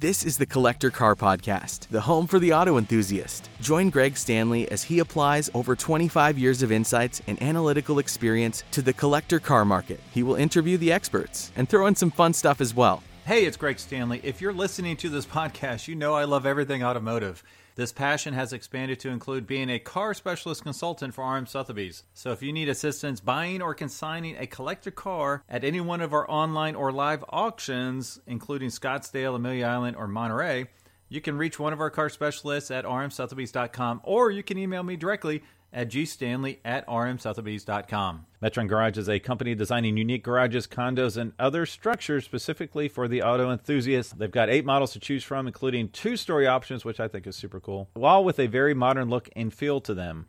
This is the Collector Car Podcast, the home for the auto enthusiast. Join Greg Stanley as he applies over 25 years of insights and analytical experience to the collector car market. He will interview the experts and throw in some fun stuff as well. Hey, it's Greg Stanley. If you're listening to this podcast, you know I love everything automotive. This passion has expanded to include being a car specialist consultant for RM Sotheby's. So if you need assistance buying or consigning a collector car at any one of our online or live auctions, including Scottsdale, Amelia Island, or Monterey, you can reach one of our car specialists at rmsotheby's.com or you can email me directly at gstanley at rmsotheby's.com. Metron Garage is a company designing unique garages, condos, and other structures specifically for the auto enthusiast. They've got eight models to choose from, including two story options, which I think is super cool, while with a very modern look and feel to them.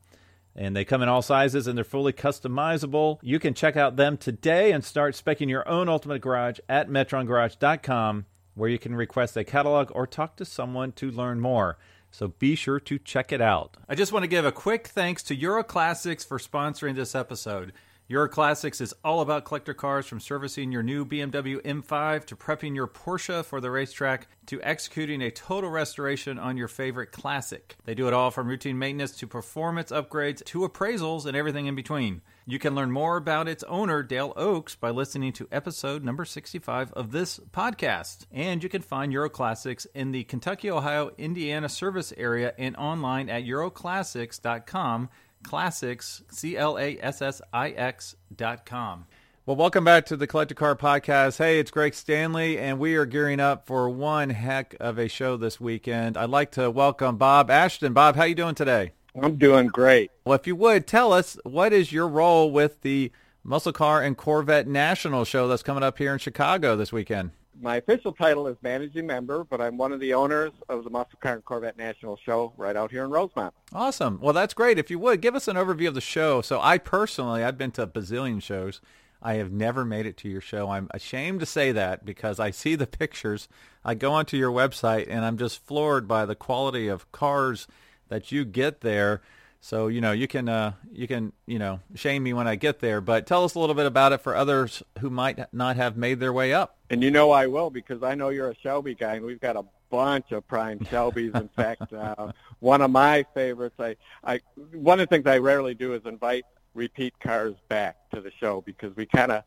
And they come in all sizes and they're fully customizable. You can check out them today and start specking your own ultimate garage at metrongarage.com, where you can request a catalog or talk to someone to learn more. So be sure to check it out. I just want to give a quick thanks to Euro Classics for sponsoring this episode. Euro Classics is all about collector cars from servicing your new BMW M5 to prepping your Porsche for the racetrack to executing a total restoration on your favorite classic. They do it all from routine maintenance to performance upgrades to appraisals and everything in between. You can learn more about its owner, Dale Oaks, by listening to episode number 65 of this podcast. And you can find Euro Classics in the Kentucky, Ohio, Indiana service area and online at euroclassix.com. Classics, C L A S S I X dot com. Well, welcome back to the Collector Car Podcast. Hey, it's Greg Stanley, and we are gearing up for one heck of a show this weekend. I'd like to welcome Bob Ashton. Bob, how you doing today? I'm doing great. Well, if you would, tell us, what is your role with the Muscle Car and Corvette National Show that's coming up here in Chicago this weekend? My official title is managing member, but I'm one of the owners of the Muscle Car and Corvette National Show right out here in Rosemont. Awesome. Well, that's great. If you would, give us an overview of the show. So I personally, I've been to a bazillion shows. I have never made it to your show. I'm ashamed to say that because I see the pictures. I go onto your website and I'm just floored by the quality of cars that you get there. So you know you can uh, you can you know shame me when I get there, but tell us a little bit about it for others who might not have made their way up. And you know I will because I know you're a Shelby guy, and we've got a bunch of prime Shelbys. In fact, uh, one of my favorites. I, I one of the things I rarely do is invite repeat cars back to the show because we kind of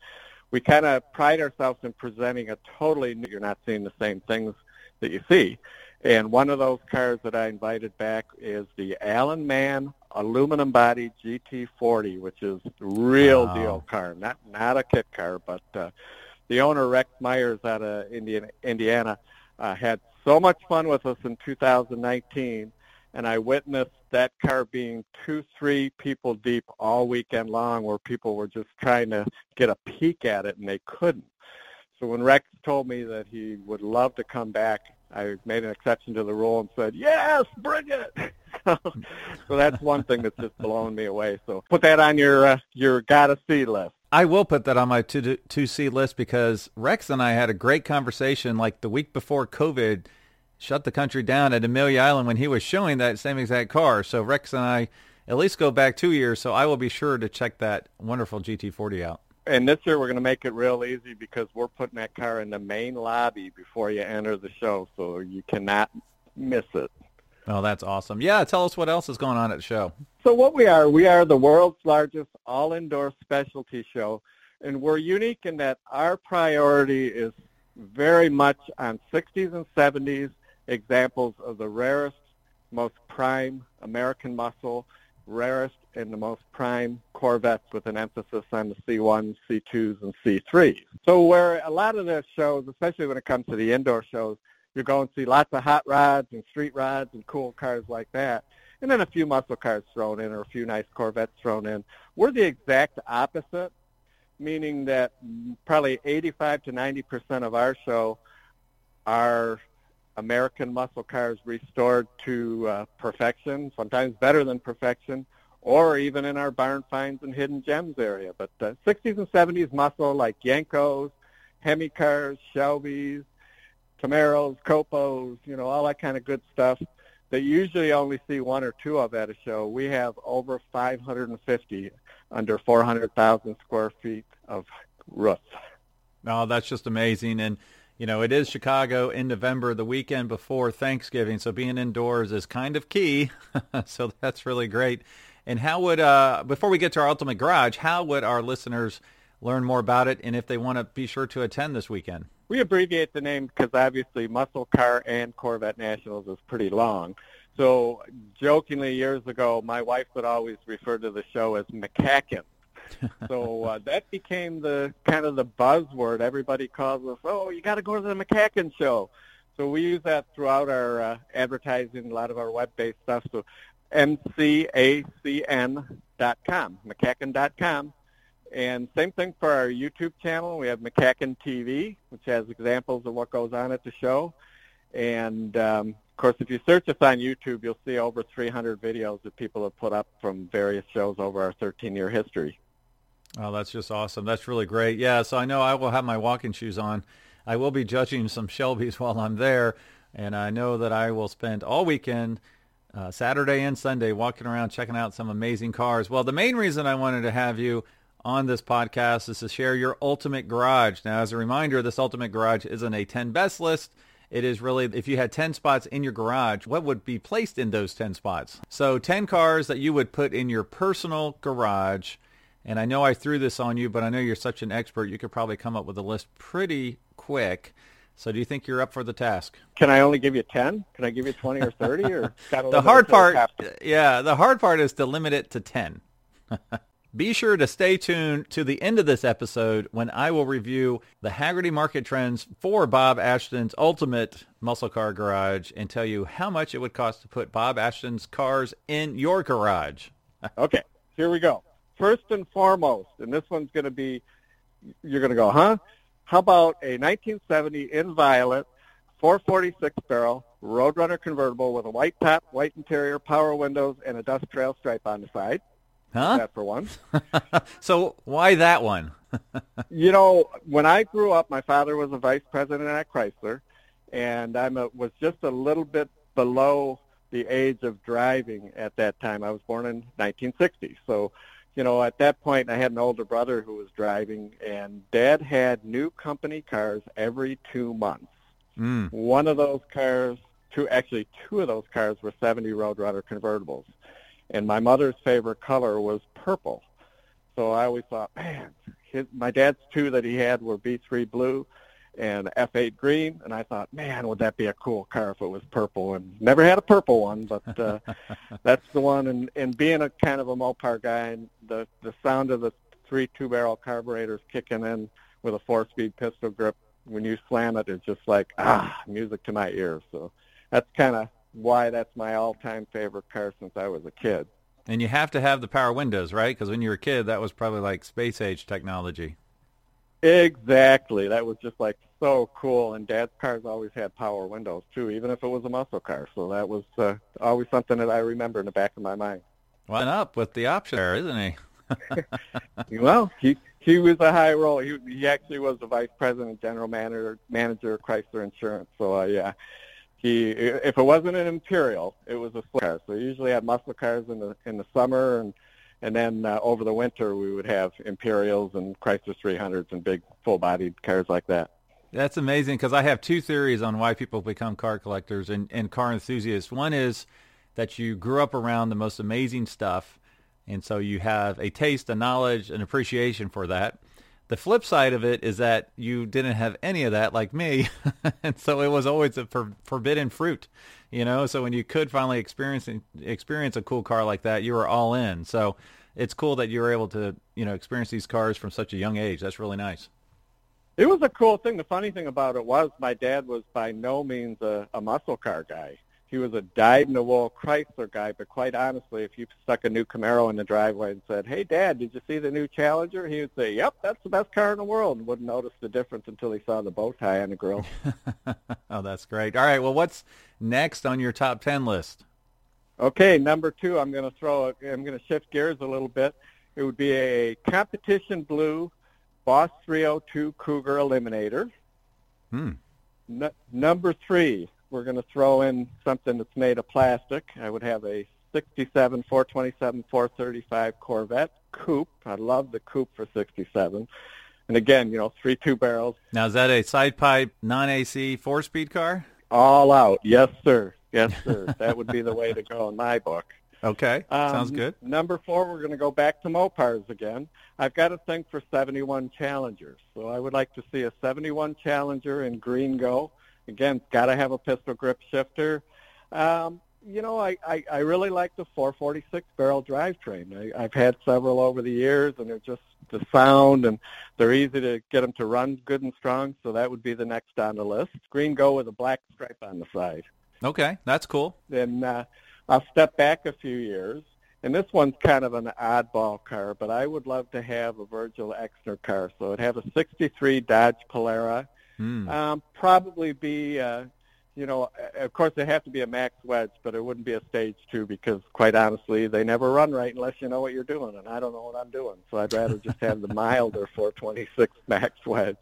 we kind of pride ourselves in presenting a totally new. You're not seeing the same things that you see. And one of those cars that I invited back is the Alan Mann aluminum body GT40, which is real Wow. deal car, not not a kit car, but uh, the owner Rex Myers out of Indiana, Indiana uh, had so much fun with us in 2019, and I witnessed that car being two, three people deep all weekend long, where people were just trying to get a peek at it and they couldn't. So when Rex told me that he would love to come back, I made an exception to the rule and said, "Yes, bring it." so, that's one thing that's just blown me away. So put that on your uh, your gotta see list. I will put that on my to to see list because Rex and I had a great conversation like the week before COVID shut the country down at Amelia Island when he was showing that same exact car. So Rex and I at least go back two years. So I will be sure to check that wonderful GT40 out. And this year we're going to make it real easy because we're putting that car in the main lobby before you enter the show, so you cannot miss it. Oh, that's awesome. Yeah, tell us what else is going on at the show. So what we are, we are the world's largest all-indoor specialty show, and we're unique in that our priority is very much on 60s and 70s examples of the rarest, most prime American muscle, rarest and the most prime Corvettes with an emphasis on the C1s, C2s, and C3s. So where a lot of the shows, especially when it comes to the indoor shows, you're going to see lots of hot rods and street rods and cool cars like that, and then a few muscle cars thrown in or a few nice Corvettes thrown in. We're the exact opposite, meaning that probably 85 to 90 percent of our show are American muscle cars restored to uh, perfection, sometimes better than perfection, or even in our barn finds and hidden gems area. But uh, 60s and 70s muscle like Yenkos, Hemi cars, Shelbys, Camaros, Copos, you know, all that kind of good stuff you usually only see one or two of at a show. We have over 550 under 400,000 square feet of roof. Oh, that's just amazing. And you know, it is Chicago in November, the weekend before Thanksgiving, so being indoors is kind of key. so that's really great. And how would, uh, before we get to our Ultimate Garage, how would our listeners learn more about it and if they want to be sure to attend this weekend? We abbreviate the name because obviously Muscle Car and Corvette Nationals is pretty long. So jokingly years ago, my wife would always refer to the show as McCacken. so uh, that became the kind of the buzzword. Everybody calls us, oh, you got to go to the McCacken show. So we use that throughout our uh, advertising, a lot of our web-based stuff. So mcacn.com, McCacken.com. And same thing for our YouTube channel. We have McCacken TV, which has examples of what goes on at the show. And um, of course, if you search us on YouTube, you'll see over 300 videos that people have put up from various shows over our 13-year history. Oh, that's just awesome. That's really great. Yeah, so I know I will have my walking shoes on. I will be judging some Shelbys while I'm there, and I know that I will spend all weekend, uh, Saturday and Sunday, walking around checking out some amazing cars. Well, the main reason I wanted to have you on this podcast is to share your ultimate garage. Now, as a reminder, this ultimate garage isn't a 10 best list. It is really, if you had 10 spots in your garage, what would be placed in those 10 spots? So 10 cars that you would put in your personal garage. And I know I threw this on you, but I know you're such an expert, you could probably come up with a list pretty quick. So do you think you're up for the task? Can I only give you 10? Can I give you 20 or 30 or The hard part yeah, the hard part is to limit it to 10. Be sure to stay tuned to the end of this episode when I will review the Hagerty market trends for Bob Ashton's ultimate muscle car garage and tell you how much it would cost to put Bob Ashton's cars in your garage. okay, here we go. First and foremost, and this one's going to be, you're going to go, huh? How about a 1970 in violet 446 barrel Roadrunner convertible with a white top, white interior, power windows, and a dust trail stripe on the side? Huh? That for one. so why that one? you know, when I grew up, my father was a vice president at Chrysler, and I was just a little bit below the age of driving at that time. I was born in 1960, so you know, at that point, I had an older brother who was driving, and Dad had new company cars every two months. Mm. One of those cars, two actually two of those cars were 70 Roadrunner convertibles and my mother's favorite color was purple. So I always thought, man, his, my dad's two that he had were B3 blue and F8 green, and I thought, man, would that be a cool car if it was purple? And never had a purple one, but uh, that's the one. And, and being a kind of a Mopar guy, and the the sound of the three two-barrel carburetors kicking in with a four-speed pistol grip when you slam it is just like ah, music to my ears. So that's kind of why that's my all-time favorite car since I was a kid. And you have to have the power windows, right? Because when you were a kid, that was probably like space age technology. Exactly. That was just like so cool. And Dad's cars always had power windows too, even if it was a muscle car. So that was uh, always something that I remember in the back of my mind. Why up with the option there, isn't he? well, he he was a high role. He he actually was the vice president, general manager, manager of Chrysler Insurance. So uh, yeah, he if it wasn't an Imperial, it was a slick car. So we usually had muscle cars in the in the summer, and and then uh, over the winter we would have Imperials and Chrysler 300s and big full-bodied cars like that. That's amazing because I have two theories on why people become car collectors and, and car enthusiasts. One is that you grew up around the most amazing stuff, and so you have a taste, a knowledge, an appreciation for that. The flip side of it is that you didn't have any of that like me, and so it was always a for, forbidden fruit, you know. So when you could finally experience experience a cool car like that, you were all in. So it's cool that you were able to you know experience these cars from such a young age. That's really nice. It was a cool thing. The funny thing about it was my dad was by no means a, a muscle car guy he was a dyed-in-the-wool Chrysler guy, but quite honestly, if you stuck a new Camaro in the driveway and said, "Hey, Dad, did you see the new Challenger?" he would say, "Yep, that's the best car in the world," and wouldn't notice the difference until he saw the bow tie on the grill. oh, that's great. All right, well, what's next on your top ten list? Okay, number two, I'm going to throw. A, I'm going to shift gears a little bit. It would be a competition blue Boss 302 Cougar Eliminator. Hmm. Number three, we're going to throw in something that's made of plastic. I would have a 67, 427, 435 Corvette coupe. I love the coupe for 67. And again, you know, three two barrels. Now, is that a side pipe, non-AC, four-speed car? All out. Yes, sir. Yes, sir. that would be the way to go in my book. Okay, um, sounds good. Number four, we're going to go back to Mopars again. I've got a thing for 71 Challengers, so I would like to see a 71 Challenger in green go. Again, got to have a pistol grip shifter. Um, you know, I, I, I really like the 446 barrel drivetrain. I, I've had several over the years, and they're just the sound, and they're easy to get them to run good and strong. So that would be the next on the list. Green go with a black stripe on the side. Okay, that's cool. Then uh, I'll step back a few years, and this one's kind of an oddball car, but I would love to have a Virgil Exner car. So it'd have a 63 Dodge Polara. Mm. Um, probably be, uh, you know, of course it have to be a max wedge, but it wouldn't be a stage two because, quite honestly, they never run right unless you know what you're doing, and I don't know what I'm doing. So I'd rather just have the milder 426 max wedge.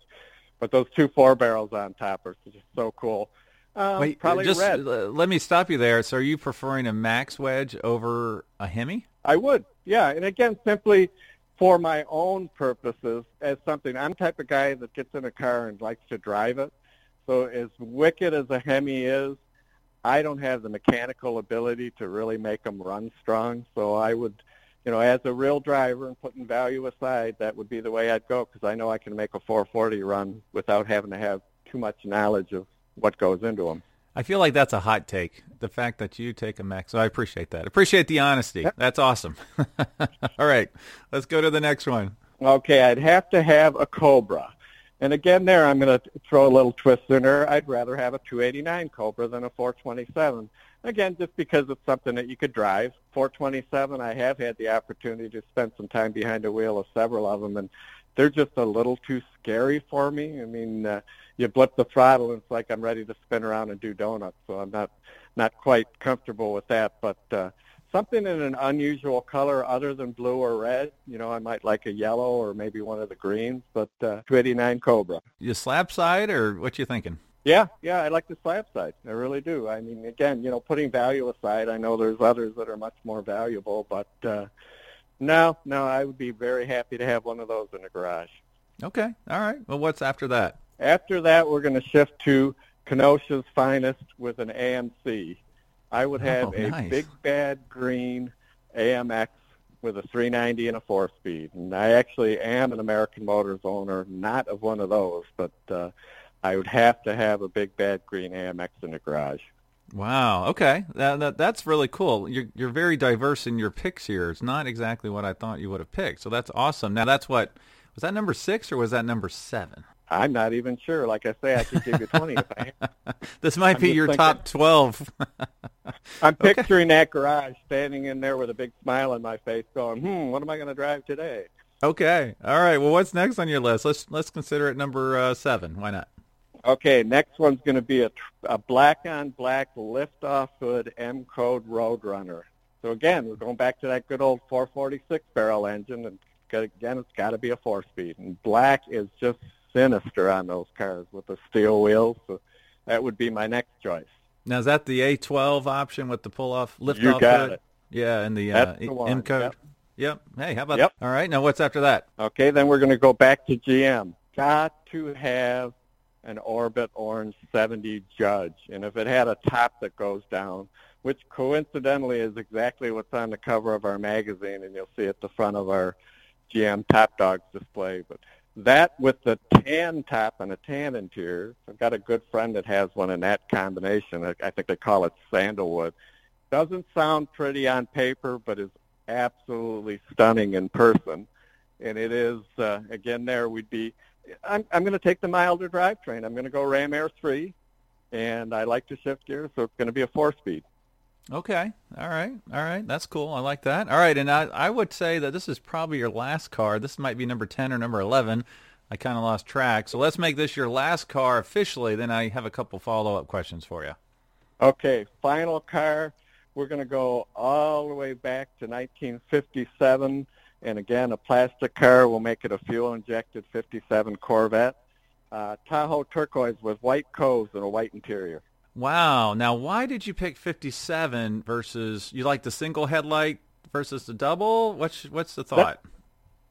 But those two four barrels on top are just so cool. Um, Wait, probably just red. Let me stop you there. So, are you preferring a max wedge over a Hemi? I would, yeah. And again, simply for my own purposes, as something I'm the type of guy that gets in a car and likes to drive it. So, as wicked as a Hemi is, I don't have the mechanical ability to really make them run strong. So, I would, you know, as a real driver and putting value aside, that would be the way I'd go because I know I can make a 440 run without having to have too much knowledge of what goes into them. I feel like that's a hot take. The fact that you take a max. So I appreciate that. Appreciate the honesty. Yep. That's awesome. All right, let's go to the next one. Okay, I'd have to have a Cobra. And again, there I'm going to throw a little twist in there. I'd rather have a 289 Cobra than a 427. Again, just because it's something that you could drive. 427, I have had the opportunity to spend some time behind the wheel of several of them, and they're just a little too scary for me. I mean, uh, you blip the throttle and it's like I'm ready to spin around and do donuts. So I'm not not quite comfortable with that. But uh, something in an unusual color other than blue or red. You know, I might like a yellow or maybe one of the greens. But uh, 289 Cobra. You slab side or what you thinking? Yeah, yeah, I like the slab side. I really do. I mean, again, you know, putting value aside, I know there's others that are much more valuable, but uh, no, no, I would be very happy to have one of those in the garage. Okay, all right. Well, what's after that? After that, we're going to shift to Kenosha's finest with an AMC. I would have oh, a big bad green AMX with a 390 and a four-speed. And I actually am an American Motors owner, not of one of those, but uh, I would have to have a big bad green AMX in the garage. Wow. Okay, that, that, that's really cool. You're you're very diverse in your picks here. It's not exactly what I thought you would have picked. So that's awesome. Now that's what was that number six or was that number seven? I'm not even sure. Like I say, I could give you 20 if I had. This might I'm be your thinking- top 12. I'm picturing that garage standing in there with a big smile on my face going, hmm, what am I going to drive today? okay. All right. Well, what's next on your list? Let's let's consider it number uh, seven. Why not? Okay, next one's going to be a, a black on black lift off hood M code Roadrunner. So again, we're going back to that good old 446 barrel engine, and again, it's got to be a four speed. And black is just sinister on those cars with the steel wheels. So that would be my next choice. Now is that the A12 option with the pull off lift You off got hood? it. Yeah, and the, uh, the one, M code. yep. Yep. Hey, how about Yep. All right. Now what's after that? Okay, then we're going to go back to GM. Got to have an Orbit Orange 70 Judge. And if it had a top that goes down, which coincidentally is exactly what's on the cover of our magazine, and you'll see at the front of our GM Top Dogs display. But that with the tan top and a tan interior, I've got a good friend that has one in that combination. I think they call it sandalwood. Doesn't sound pretty on paper, but is absolutely stunning in person. And it is, uh, again, there we'd be, I'm, I'm going to take the milder drivetrain. I'm going to go Ram Air 3, and I like to shift gears, so it's going to be a four-speed. Okay. All right. All right. That's cool. I like that. All right. And I, I would say that this is probably your last car. This might be number 10 or number 11. I kind of lost track. So let's make this your last car officially. Then I have a couple follow-up questions for you. Okay, final car. We're going to go all the way back to 1957, and again, a plastic car. We'll make it a fuel-injected 57 Corvette. Uh, Tahoe turquoise with white coves and a white interior. Wow. Now, why did you pick 57 versus you like the single headlight versus the double? What's what's the thought?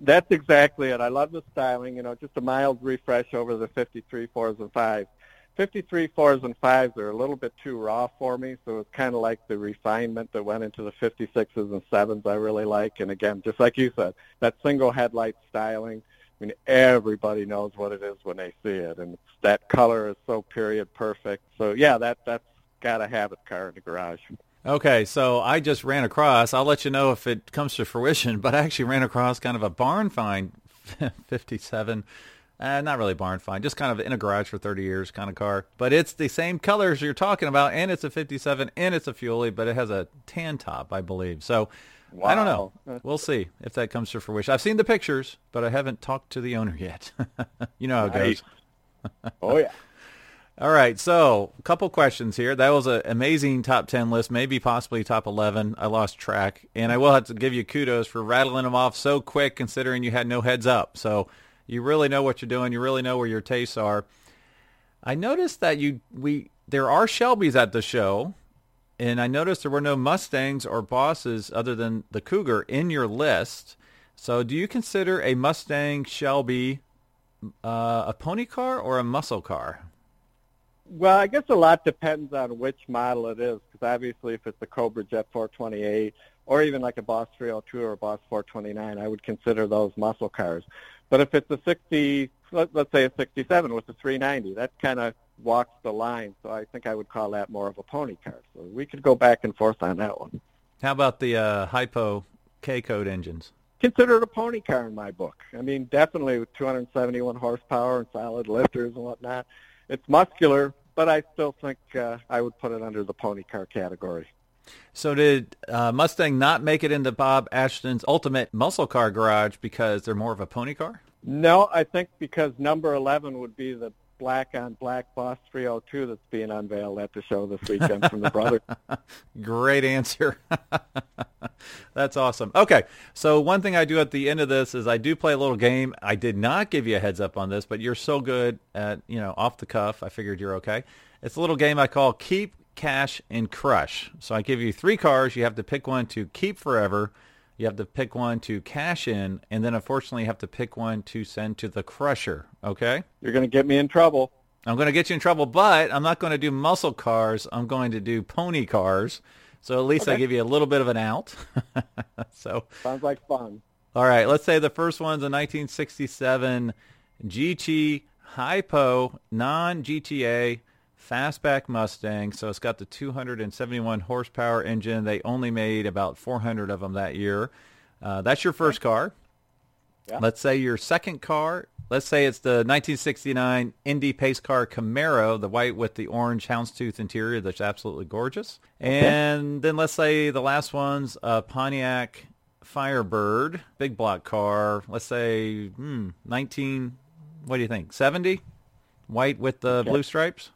That's exactly it. I love the styling. You know, just a mild refresh over the 53 fours and fives. 53 fours and fives are a little bit too raw for me, so it's kind of like the refinement that went into the 56s and sevens I really like. And again, just like you said, that single headlight styling. I mean, everybody knows what it is when they see it, and that color is so period perfect. So yeah, that that's got to have it car in the garage. Okay, so I just ran across. I'll let you know if it comes to fruition, but I actually ran across kind of a barn find 57. Uh, not really barn find, just kind of in a garage for 30 years kind of car. But it's the same colors you're talking about, and it's a 57, and it's a Fuelie, but it has a tan top, I believe. So wow. I don't know. We'll see if that comes to fruition. I've seen the pictures, but I haven't talked to the owner yet. you know how it goes. oh, yeah. All right, so a couple questions here. That was an amazing top 10 list, maybe possibly top 11. I lost track, and I will have to give you kudos for rattling them off so quick considering you had no heads up. So you really know what you're doing. You really know where your tastes are. I noticed that you we there are Shelbys at the show, and I noticed there were no Mustangs or Bosses other than the Cougar in your list. So do you consider a Mustang Shelby uh, a pony car or a muscle car? Well, I guess a lot depends on which model it is, because obviously if it's a Cobra Jet 428 or even like a Boss 302 or a Boss 429, I would consider those muscle cars. But if it's a 60, let, us say a 67 with a 390, that kind of walks the line. So I think I would call that more of a pony car. So we could go back and forth on that one. How about the uh, Hypo K-Code engines? Considered a pony car in my book. I mean, definitely with 271 horsepower and solid lifters and whatnot. It's muscular, but I still think uh, I would put it under the pony car category. So did uh, Mustang not make it into Bob Ashton's ultimate muscle car garage because they're more of a pony car? No, I think because number 11 would be the black on black Boss 302 that's being unveiled at the show this weekend from the brother. Great answer. that's awesome. Okay, so one thing I do at the end of this is I do play a little game. I did not give you a heads up on this, but you're so good at, you know, off the cuff. I figured you're okay. It's a little game I call Keep, Cash, and Crush. So I give you three cars. You have to pick one to keep forever. You have to pick one to cash in, and then unfortunately you have to pick one to send to the crusher. Okay? You're going to get me in trouble. I'm going to get you in trouble, but I'm not going to do muscle cars. I'm going to do pony cars. So at least okay. I give you a little bit of an out. so sounds like fun. All right, let's say the first one's a 1967 GT Hypo non-GTA fastback Mustang. So it's got the 271 horsepower engine. They only made about 400 of them that year. Uh, that's your first car. Yeah. Let's say your second car. Let's say it's the 1969 Indy Pace Car Camaro, the white with the orange houndstooth interior that's absolutely gorgeous. Okay. And then let's say the last one's a Pontiac Firebird, big block car. Let's say hmm, 19, what do you think, 70? White with the okay. blue stripes?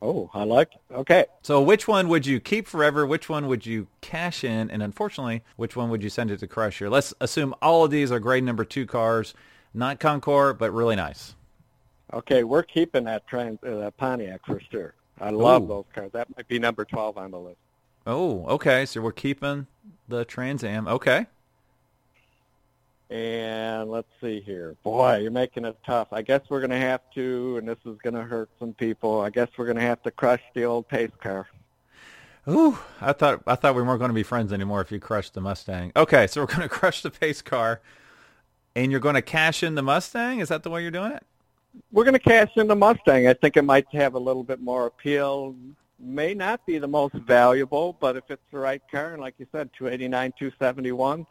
Oh, I like it. Okay. So which one would you keep forever? Which one would you cash in? And unfortunately, which one would you send it to Crusher? Let's assume all of these are grade number two cars, not Concours, but really nice. Okay, we're keeping that trans, uh, that Pontiac for sure. I love Ooh. those cars. That might be number 12 on the list. Oh, okay. So we're keeping the Trans Am. Okay. And let's see here. Boy, you're making it tough. I guess we're going to have to, and this is going to hurt some people. I guess we're going to have to crush the old pace car. Ooh, I thought I thought we weren't going to be friends anymore if you crushed the Mustang. Okay, so we're going to crush the pace car, and you're going to cash in the Mustang. Is that the way you're doing it? We're going to cash in the Mustang. I think it might have a little bit more appeal. May not be the most valuable, but if it's the right car, and like you said, 289, 271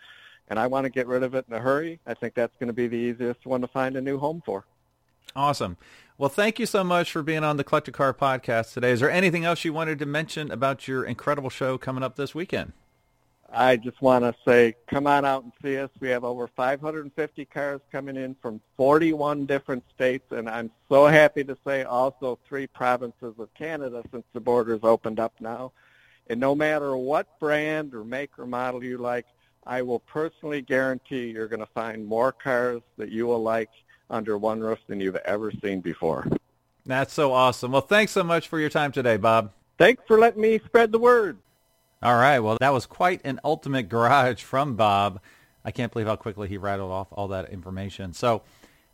and I want to get rid of it in a hurry, I think that's going to be the easiest one to find a new home for. Awesome. Well, thank you so much for being on the Collector Car podcast today. Is there anything else you wanted to mention about your incredible show coming up this weekend? I just want to say, come on out and see us. We have over 550 cars coming in from 41 different states, and I'm so happy to say also three provinces of Canada since the borders opened up now. And no matter what brand or make or model you like, I will personally guarantee you're going to find more cars that you will like under one roof than you've ever seen before. That's so awesome. Well, thanks so much for your time today, Bob. Thanks for letting me spread the word. All right. Well, that was quite an ultimate garage from Bob. I can't believe how quickly he rattled off all that information. So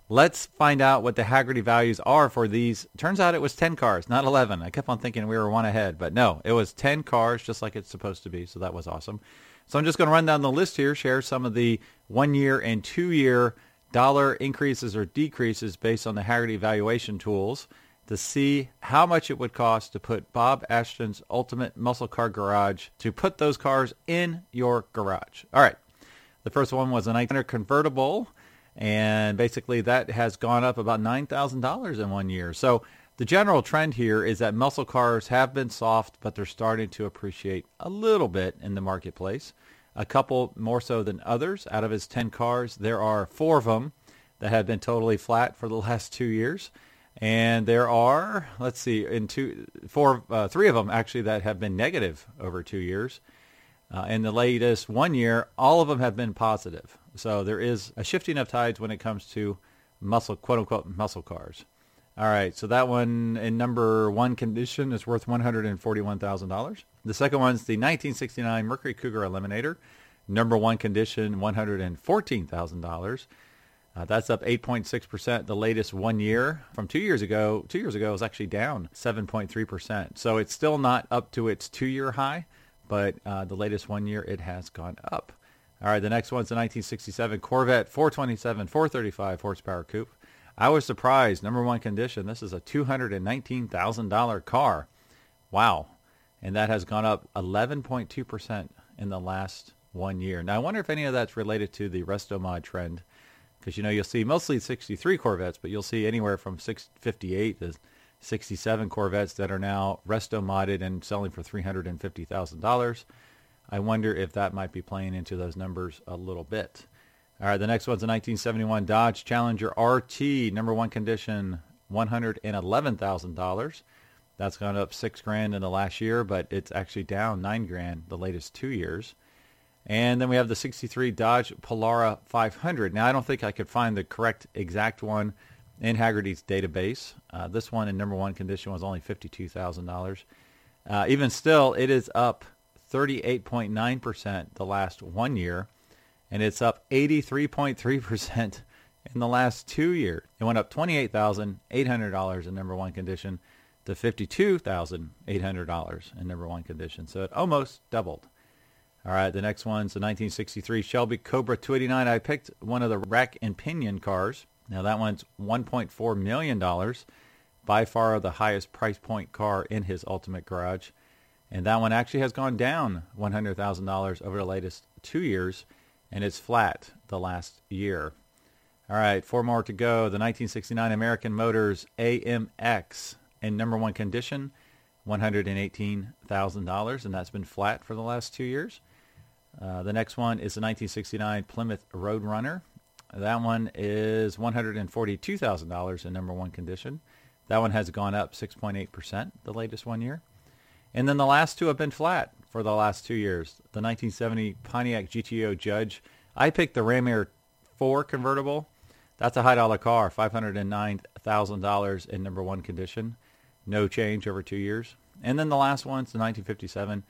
let's find out what the Hagerty values are for these. Turns out it was 10 cars, not 11. I kept on thinking we were one ahead, but no, it was 10 cars just like it's supposed to be. So that was awesome. So I'm just going to run down the list here, share some of the one year and two year dollar increases or decreases based on the Hagerty valuation tools to see how much it would cost to put Bob Ashton's Ultimate Muscle Car Garage, to put those cars in your garage. All right. The first one was a 1900 convertible, and basically that has gone up about $9,000 in one year. So the general trend here is that muscle cars have been soft, but they're starting to appreciate a little bit in the marketplace. A couple more so than others. Out of his 10 cars, there are four of them that have been totally flat for the last two years. And there are, let's see, in two, four, uh, three of them actually that have been negative over two years. Uh, in the latest one year, all of them have been positive. So there is a shifting of tides when it comes to muscle, quote unquote, muscle cars. All right, so that one in number one condition is worth $141,000. The second one's the 1969 Mercury Cougar Eliminator. Number one condition, $114,000. Uh, that's up 8.6%. The latest one year from two years ago, two years ago was actually down 7.3%. So it's still not up to its two-year high, but uh, the latest one year it has gone up. All right, the next one's the 1967 Corvette 427 435 horsepower coupe. I was surprised. Number one condition. This is a $219,000 car. Wow. And that has gone up 11.2% in the last one year. Now, I wonder if any of that's related to the resto mod trend because you know you'll see mostly 63 Corvettes, but you'll see anywhere from 658 to 67 Corvettes that are now resto modded and selling for $350,000. I wonder if that might be playing into those numbers a little bit. All right, the next one's a 1971 Dodge Challenger RT, number one condition, $111,000. That's gone up six grand in the last year, but it's actually down nine grand the latest two years. And then we have the 63 Dodge Polara 500. Now, I don't think I could find the correct exact one in Hagerty's database. Uh, this one in number one condition was only $52,000. Uh, even still, it is up 38.9% the last one year, and it's up 83.3% in the last two years. It went up $28,800 in number one condition to $52,800 in number one condition. So it almost doubled. All right, the next one's the 1963 Shelby Cobra 289. I picked one of the rack and pinion cars. Now that one's $1.4 million, by far the highest price point car in his Ultimate Garage. And that one actually has gone down $100,000 over the latest two years, and it's flat the last year. All right, four more to go. The 1969 American Motors AMX in number one condition, $118,000, and that's been flat for the last two years. Uh, the next one is the 1969 Plymouth Roadrunner. That one is $142,000 in number one condition. That one has gone up 6.8% the latest one year. And then the last two have been flat for the last two years. The 1970 Pontiac GTO Judge. I picked the Ram Air 4 convertible. That's a high dollar car, $509,000 in number one condition. No change over two years. And then the last one's the 1957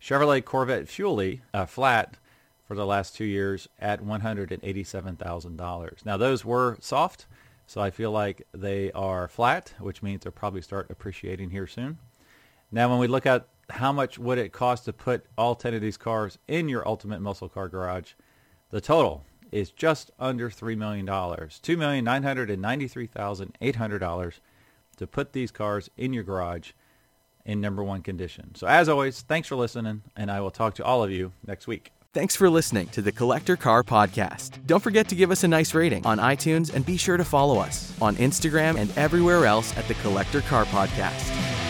Chevrolet Corvette Fuelie uh, flat for the last two years at $187,000. Now those were soft, so I feel like they are flat, which means they'll probably start appreciating here soon. Now when we look at how much would it cost to put all 10 of these cars in your ultimate muscle car garage, the total is just under $3 million, $2,993,800 to put these cars in your garage in number one condition. So as always, thanks for listening, and I will talk to all of you next week. Thanks for listening to the Collector Car Podcast. Don't forget to give us a nice rating on iTunes and be sure to follow us on Instagram and everywhere else at the Collector Car Podcast.